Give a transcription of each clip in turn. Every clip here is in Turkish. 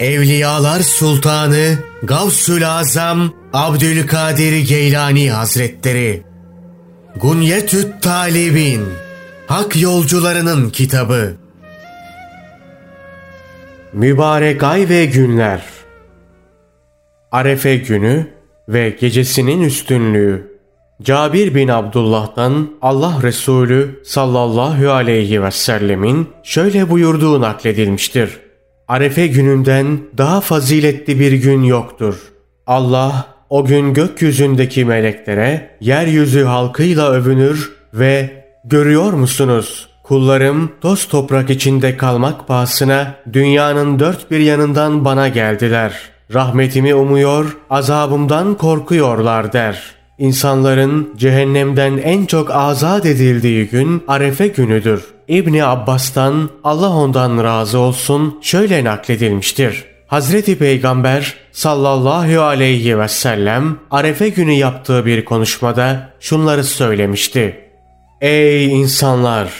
Evliyalar Sultanı Gavsül Azam Abdülkadir Geylani Hazretleri Gunyetüt Talibin Hak Yolcularının Kitabı. Mübarek ay ve günler. Arefe günü ve gecesinin üstünlüğü. Cabir bin Abdullah'tan Allah Resulü sallallahu aleyhi ve sellemin şöyle buyurduğu nakledilmiştir. Arefe gününden daha faziletli bir gün yoktur. Allah o gün gökyüzündeki meleklere yeryüzü halkıyla övünür ve görüyor musunuz? Kullarım toz toprak içinde kalmak pahasına dünyanın dört bir yanından bana geldiler. Rahmetimi umuyor, azabımdan korkuyorlar der.'' İnsanların cehennemden en çok azat edildiği gün Arefe günüdür. İbni Abbas'tan Allah ondan razı olsun şöyle nakledilmiştir. Hazreti Peygamber sallallahu aleyhi ve sellem Arefe günü yaptığı bir konuşmada şunları söylemişti. Ey insanlar!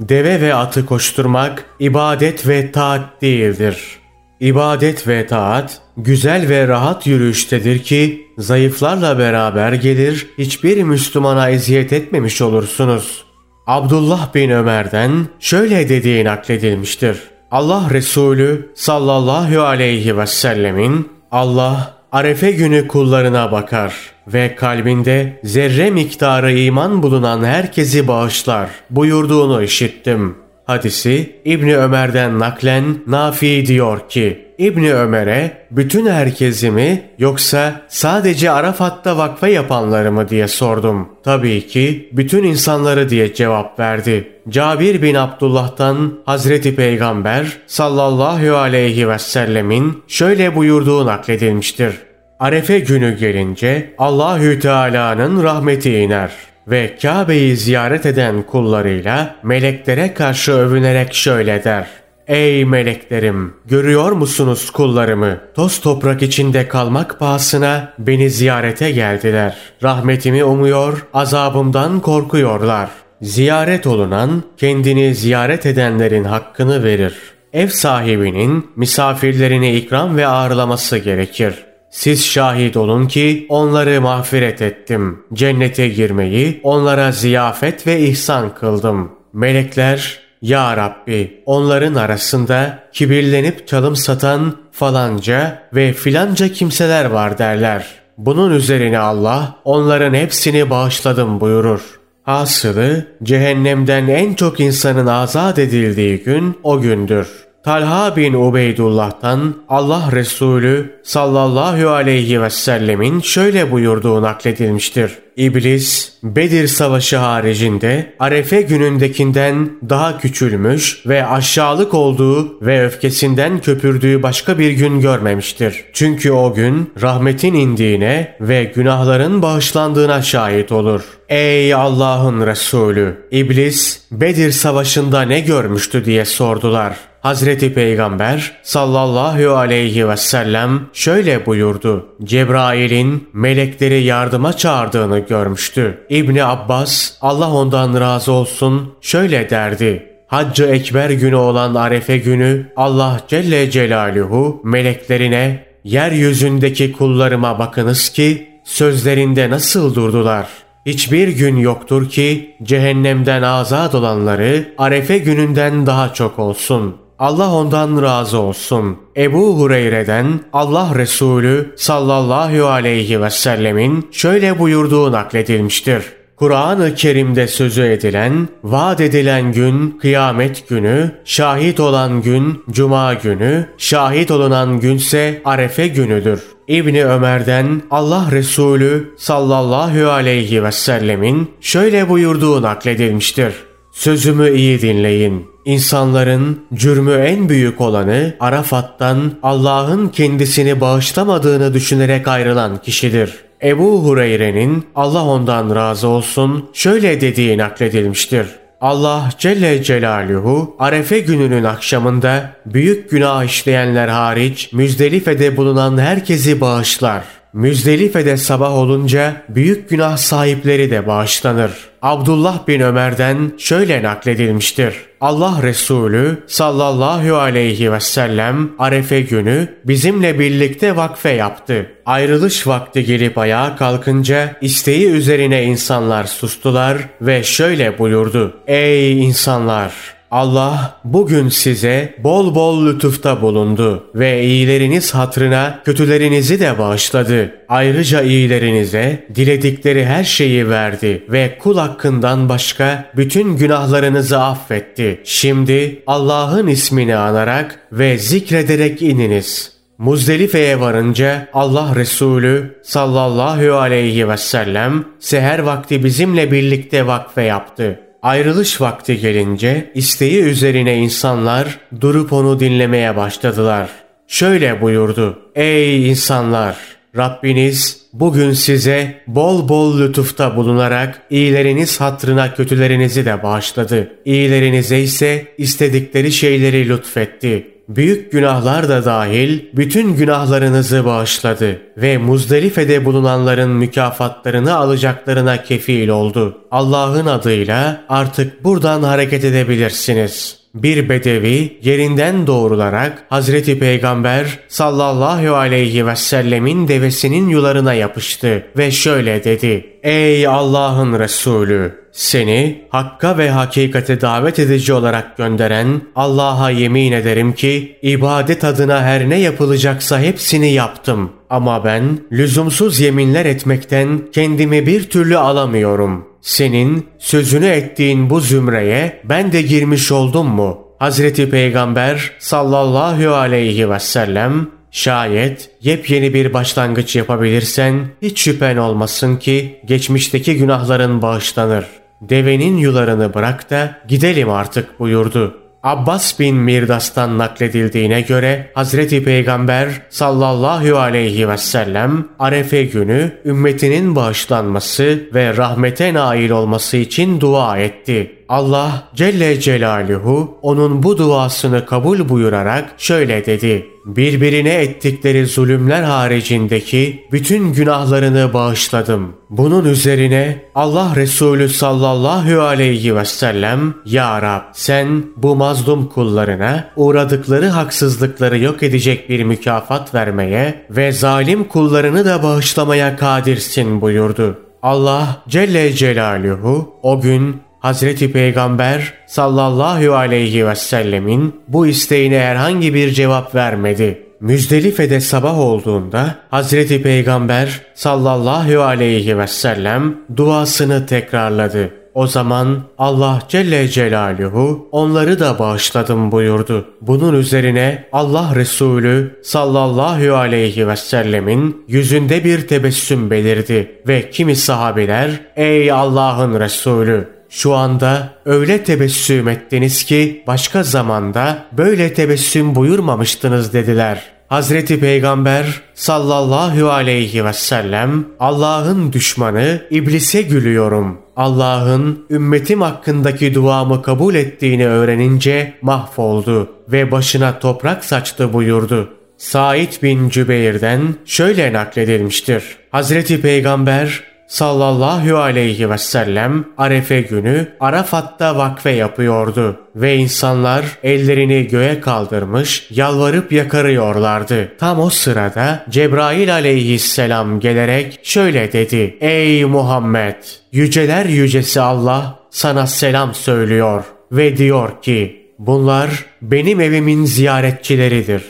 Deve ve atı koşturmak ibadet ve taat değildir.'' İbadet ve taat güzel ve rahat yürüyüştedir ki zayıflarla beraber gelir hiçbir Müslümana eziyet etmemiş olursunuz. Abdullah bin Ömer'den şöyle dediği nakledilmiştir. Allah Resulü sallallahu aleyhi ve sellemin Allah Arefe günü kullarına bakar ve kalbinde zerre miktarı iman bulunan herkesi bağışlar buyurduğunu işittim. Hadisi İbni Ömer'den naklen Nafi diyor ki İbni Ömer'e bütün herkesi mi yoksa sadece Arafat'ta vakfe yapanları mı diye sordum. Tabii ki bütün insanları diye cevap verdi. Cabir bin Abdullah'tan Hazreti Peygamber sallallahu aleyhi ve sellemin şöyle buyurduğu nakledilmiştir. Arefe günü gelince Allahü Teala'nın rahmeti iner ve Kabe'yi ziyaret eden kullarıyla meleklere karşı övünerek şöyle der. Ey meleklerim! Görüyor musunuz kullarımı? Toz toprak içinde kalmak pahasına beni ziyarete geldiler. Rahmetimi umuyor, azabımdan korkuyorlar. Ziyaret olunan, kendini ziyaret edenlerin hakkını verir. Ev sahibinin misafirlerini ikram ve ağırlaması gerekir. Siz şahit olun ki onları mağfiret ettim. Cennete girmeyi onlara ziyafet ve ihsan kıldım. Melekler ya Rabbi onların arasında kibirlenip çalım satan falanca ve filanca kimseler var derler. Bunun üzerine Allah onların hepsini bağışladım buyurur. Hasılı cehennemden en çok insanın azat edildiği gün o gündür. Talha bin Ubeydullah'tan Allah Resulü sallallahu aleyhi ve sellemin şöyle buyurduğu nakledilmiştir. İblis, Bedir Savaşı haricinde Arefe günündekinden daha küçülmüş ve aşağılık olduğu ve öfkesinden köpürdüğü başka bir gün görmemiştir. Çünkü o gün rahmetin indiğine ve günahların bağışlandığına şahit olur. Ey Allah'ın Resulü! İblis, Bedir Savaşı'nda ne görmüştü diye sordular. Hazreti Peygamber sallallahu aleyhi ve sellem şöyle buyurdu. Cebrail'in melekleri yardıma çağırdığını görmüştü. İbni Abbas Allah ondan razı olsun şöyle derdi. Haccı Ekber günü olan Arefe günü Allah Celle Celaluhu meleklerine yeryüzündeki kullarıma bakınız ki sözlerinde nasıl durdular. Hiçbir gün yoktur ki cehennemden azat olanları Arefe gününden daha çok olsun. Allah ondan razı olsun. Ebu Hureyre'den Allah Resulü sallallahu aleyhi ve sellemin şöyle buyurduğu nakledilmiştir. Kur'an-ı Kerim'de sözü edilen, vaat edilen gün kıyamet günü, şahit olan gün cuma günü, şahit olunan günse arefe günüdür. İbni Ömer'den Allah Resulü sallallahu aleyhi ve sellemin şöyle buyurduğu nakledilmiştir. Sözümü iyi dinleyin. İnsanların cürmü en büyük olanı Arafat'tan Allah'ın kendisini bağışlamadığını düşünerek ayrılan kişidir. Ebu Hureyre'nin Allah ondan razı olsun şöyle dediği nakledilmiştir. Allah Celle Celaluhu Arefe gününün akşamında büyük günah işleyenler hariç Müzdelife'de bulunan herkesi bağışlar. Müzdelife'de sabah olunca büyük günah sahipleri de bağışlanır. Abdullah bin Ömer'den şöyle nakledilmiştir. Allah Resulü sallallahu aleyhi ve sellem Arefe günü bizimle birlikte vakfe yaptı. Ayrılış vakti gelip ayağa kalkınca isteği üzerine insanlar sustular ve şöyle buyurdu. Ey insanlar! Allah bugün size bol bol lütufta bulundu ve iyileriniz hatrına kötülerinizi de bağışladı. Ayrıca iyilerinize diledikleri her şeyi verdi ve kul hakkından başka bütün günahlarınızı affetti. Şimdi Allah'ın ismini anarak ve zikrederek ininiz. Muzdelife'ye varınca Allah Resulü sallallahu aleyhi ve sellem seher vakti bizimle birlikte vakfe yaptı. Ayrılış vakti gelince isteği üzerine insanlar durup onu dinlemeye başladılar. Şöyle buyurdu. Ey insanlar! Rabbiniz bugün size bol bol lütufta bulunarak iyileriniz hatrına kötülerinizi de bağışladı. İyilerinize ise istedikleri şeyleri lütfetti. Büyük günahlar da dahil bütün günahlarınızı bağışladı ve Muzdelife'de bulunanların mükafatlarını alacaklarına kefil oldu. Allah'ın adıyla artık buradan hareket edebilirsiniz.'' Bir bedevi yerinden doğrularak Hazreti Peygamber sallallahu aleyhi ve sellemin devesinin yularına yapıştı ve şöyle dedi. Ey Allah'ın Resulü! Seni hakka ve hakikate davet edici olarak gönderen Allah'a yemin ederim ki ibadet adına her ne yapılacaksa hepsini yaptım. Ama ben lüzumsuz yeminler etmekten kendimi bir türlü alamıyorum. Senin sözünü ettiğin bu zümreye ben de girmiş oldum mu? Hazreti Peygamber sallallahu aleyhi ve sellem Şayet yepyeni bir başlangıç yapabilirsen hiç şüphen olmasın ki geçmişteki günahların bağışlanır. Devenin yularını bırak da gidelim artık buyurdu. Abbas bin Mirdas'tan nakledildiğine göre Hazreti Peygamber sallallahu aleyhi ve sellem Arefe günü ümmetinin bağışlanması ve rahmete nail olması için dua etti. Allah Celle Celaluhu onun bu duasını kabul buyurarak şöyle dedi. Birbirine ettikleri zulümler haricindeki bütün günahlarını bağışladım. Bunun üzerine Allah Resulü sallallahu aleyhi ve sellem Ya Rab sen bu mazlum kullarına uğradıkları haksızlıkları yok edecek bir mükafat vermeye ve zalim kullarını da bağışlamaya kadirsin buyurdu. Allah Celle Celaluhu o gün Hazreti Peygamber sallallahu aleyhi ve sellemin bu isteğine herhangi bir cevap vermedi. Müzdelife'de sabah olduğunda Hazreti Peygamber sallallahu aleyhi ve sellem duasını tekrarladı. O zaman Allah Celle Celaluhu onları da bağışladım buyurdu. Bunun üzerine Allah Resulü sallallahu aleyhi ve sellemin yüzünde bir tebessüm belirdi ve kimi sahabiler ey Allah'ın Resulü şu anda öyle tebessüm ettiniz ki başka zamanda böyle tebessüm buyurmamıştınız dediler. Hazreti Peygamber sallallahu aleyhi ve sellem Allah'ın düşmanı iblise gülüyorum. Allah'ın ümmetim hakkındaki duamı kabul ettiğini öğrenince mahvoldu ve başına toprak saçtı buyurdu. Said bin Cübeyr'den şöyle nakledilmiştir. Hazreti Peygamber sallallahu aleyhi ve sellem Arefe günü Arafat'ta vakfe yapıyordu ve insanlar ellerini göğe kaldırmış yalvarıp yakarıyorlardı. Tam o sırada Cebrail aleyhisselam gelerek şöyle dedi. Ey Muhammed! Yüceler yücesi Allah sana selam söylüyor ve diyor ki bunlar benim evimin ziyaretçileridir.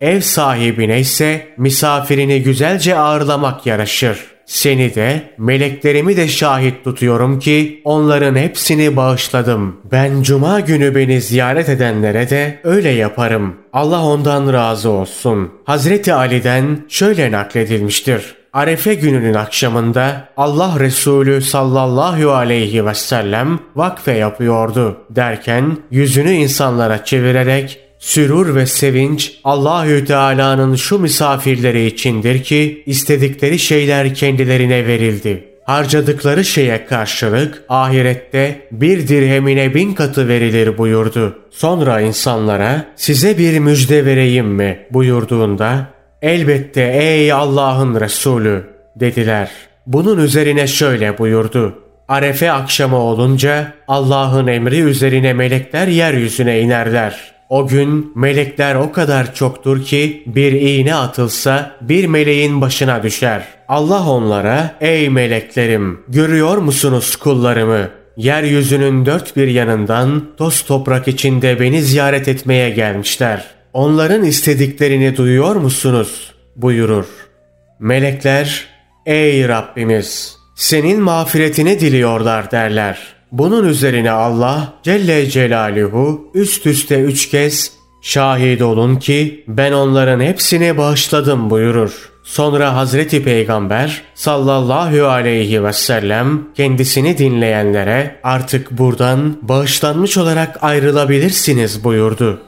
Ev sahibine ise misafirini güzelce ağırlamak yaraşır.'' Seni de, meleklerimi de şahit tutuyorum ki onların hepsini bağışladım. Ben cuma günü beni ziyaret edenlere de öyle yaparım. Allah ondan razı olsun. Hazreti Ali'den şöyle nakledilmiştir. Arefe gününün akşamında Allah Resulü sallallahu aleyhi ve sellem vakfe yapıyordu derken yüzünü insanlara çevirerek Sürur ve sevinç Allahü Teala'nın şu misafirleri içindir ki istedikleri şeyler kendilerine verildi. Harcadıkları şeye karşılık ahirette bir dirhemine bin katı verilir buyurdu. Sonra insanlara size bir müjde vereyim mi buyurduğunda Elbette ey Allah'ın Resulü dediler. Bunun üzerine şöyle buyurdu. Arefe akşamı olunca Allah'ın emri üzerine melekler yeryüzüne inerler. O gün melekler o kadar çoktur ki bir iğne atılsa bir meleğin başına düşer. Allah onlara ey meleklerim görüyor musunuz kullarımı? Yeryüzünün dört bir yanından toz toprak içinde beni ziyaret etmeye gelmişler. Onların istediklerini duyuyor musunuz? buyurur. Melekler ey Rabbimiz senin mağfiretini diliyorlar derler. Bunun üzerine Allah Celle Celaluhu üst üste üç kez şahit olun ki ben onların hepsini bağışladım buyurur. Sonra Hazreti Peygamber sallallahu aleyhi ve sellem kendisini dinleyenlere artık buradan bağışlanmış olarak ayrılabilirsiniz buyurdu.